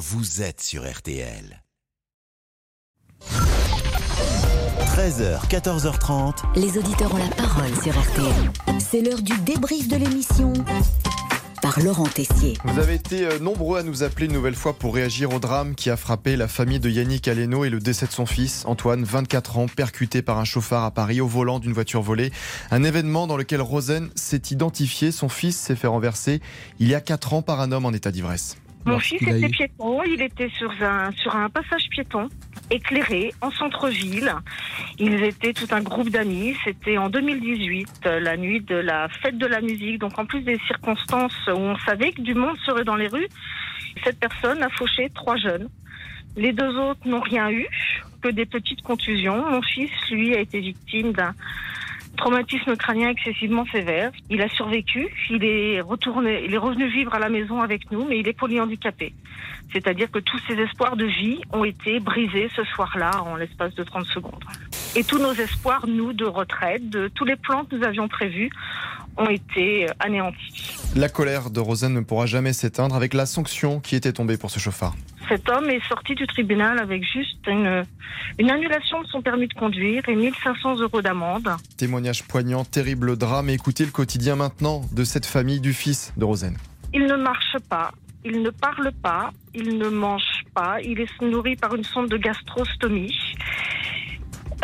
vous êtes sur RTL. 13h, 14h30. Les auditeurs ont la parole sur RTL. C'est l'heure du débrief de l'émission par Laurent Tessier. Vous avez été euh, nombreux à nous appeler une nouvelle fois pour réagir au drame qui a frappé la famille de Yannick Aleno et le décès de son fils, Antoine, 24 ans, percuté par un chauffard à Paris au volant d'une voiture volée. Un événement dans lequel Rosen s'est identifié. Son fils s'est fait renverser il y a 4 ans par un homme en état d'ivresse. Mon fils était piéton, il était sur un, sur un passage piéton, éclairé, en centre-ville. Ils étaient tout un groupe d'amis. C'était en 2018, euh, la nuit de la fête de la musique. Donc en plus des circonstances où on savait que du monde serait dans les rues, cette personne a fauché trois jeunes. Les deux autres n'ont rien eu, que des petites contusions. Mon fils, lui, a été victime d'un traumatisme crânien excessivement sévère. Il a survécu, il est retourné, il est revenu vivre à la maison avec nous, mais il est polyhandicapé. C'est-à-dire que tous ses espoirs de vie ont été brisés ce soir-là en l'espace de 30 secondes. Et tous nos espoirs, nous, de retraite, de tous les plans que nous avions prévus, ont été anéantis. La colère de Rosen ne pourra jamais s'éteindre avec la sanction qui était tombée pour ce chauffard. Cet homme est sorti du tribunal avec juste une, une annulation de son permis de conduire et 1500 euros d'amende. Témoignage poignant, terrible drame. Écoutez le quotidien maintenant de cette famille du fils de Rosen. Il ne marche pas, il ne parle pas, il ne mange pas, il est nourri par une sonde de gastrostomie.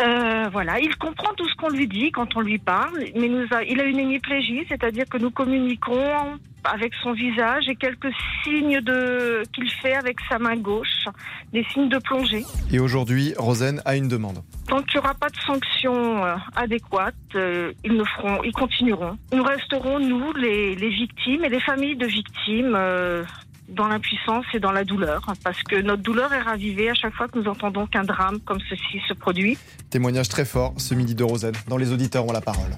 Euh, voilà, il comprend tout ce qu'on lui dit quand on lui parle, mais nous a, il a une hémiplégie, c'est-à-dire que nous communiquons avec son visage et quelques signes de qu'il fait avec sa main gauche, des signes de plongée. Et aujourd'hui, Rosen a une demande. Tant qu'il n'y aura pas de sanctions euh, adéquates, euh, ils ne feront, ils continueront. Nous resterons nous, les, les victimes et les familles de victimes. euh, dans l'impuissance et dans la douleur, parce que notre douleur est ravivée à chaque fois que nous entendons qu'un drame comme ceci se produit. Témoignage très fort ce midi de Rosen. Dans les auditeurs ont la parole.